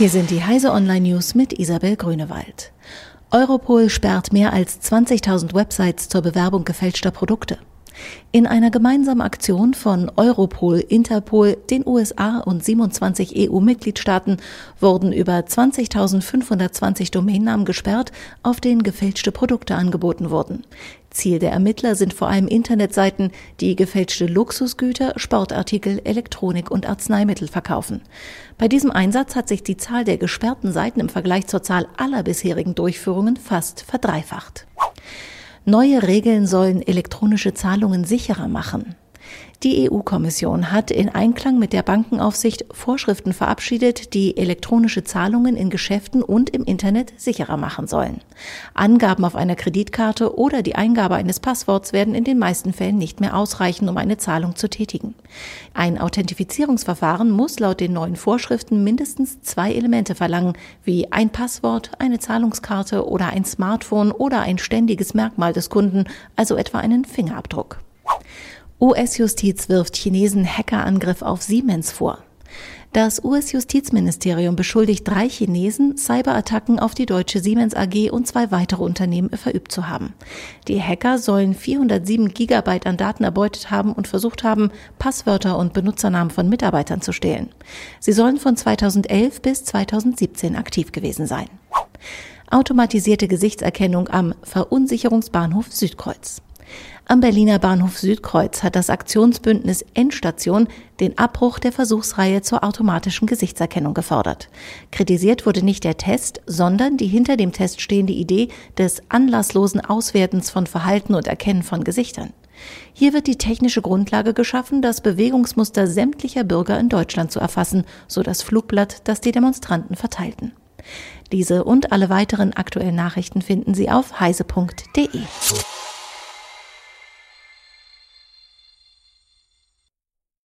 Hier sind die Heise Online News mit Isabel Grünewald. Europol sperrt mehr als 20.000 Websites zur Bewerbung gefälschter Produkte. In einer gemeinsamen Aktion von Europol, Interpol, den USA und 27 EU-Mitgliedstaaten wurden über 20.520 Domainnamen gesperrt, auf denen gefälschte Produkte angeboten wurden. Ziel der Ermittler sind vor allem Internetseiten, die gefälschte Luxusgüter, Sportartikel, Elektronik und Arzneimittel verkaufen. Bei diesem Einsatz hat sich die Zahl der gesperrten Seiten im Vergleich zur Zahl aller bisherigen Durchführungen fast verdreifacht. Neue Regeln sollen elektronische Zahlungen sicherer machen. Die EU-Kommission hat in Einklang mit der Bankenaufsicht Vorschriften verabschiedet, die elektronische Zahlungen in Geschäften und im Internet sicherer machen sollen. Angaben auf einer Kreditkarte oder die Eingabe eines Passworts werden in den meisten Fällen nicht mehr ausreichen, um eine Zahlung zu tätigen. Ein Authentifizierungsverfahren muss laut den neuen Vorschriften mindestens zwei Elemente verlangen, wie ein Passwort, eine Zahlungskarte oder ein Smartphone oder ein ständiges Merkmal des Kunden, also etwa einen Fingerabdruck. US-Justiz wirft Chinesen Hackerangriff auf Siemens vor. Das US-Justizministerium beschuldigt drei Chinesen, Cyberattacken auf die deutsche Siemens AG und zwei weitere Unternehmen verübt zu haben. Die Hacker sollen 407 Gigabyte an Daten erbeutet haben und versucht haben, Passwörter und Benutzernamen von Mitarbeitern zu stehlen. Sie sollen von 2011 bis 2017 aktiv gewesen sein. Automatisierte Gesichtserkennung am Verunsicherungsbahnhof Südkreuz. Am Berliner Bahnhof Südkreuz hat das Aktionsbündnis Endstation den Abbruch der Versuchsreihe zur automatischen Gesichtserkennung gefordert. Kritisiert wurde nicht der Test, sondern die hinter dem Test stehende Idee des anlasslosen Auswertens von Verhalten und Erkennen von Gesichtern. Hier wird die technische Grundlage geschaffen, das Bewegungsmuster sämtlicher Bürger in Deutschland zu erfassen, so das Flugblatt, das die Demonstranten verteilten. Diese und alle weiteren aktuellen Nachrichten finden Sie auf heise.de.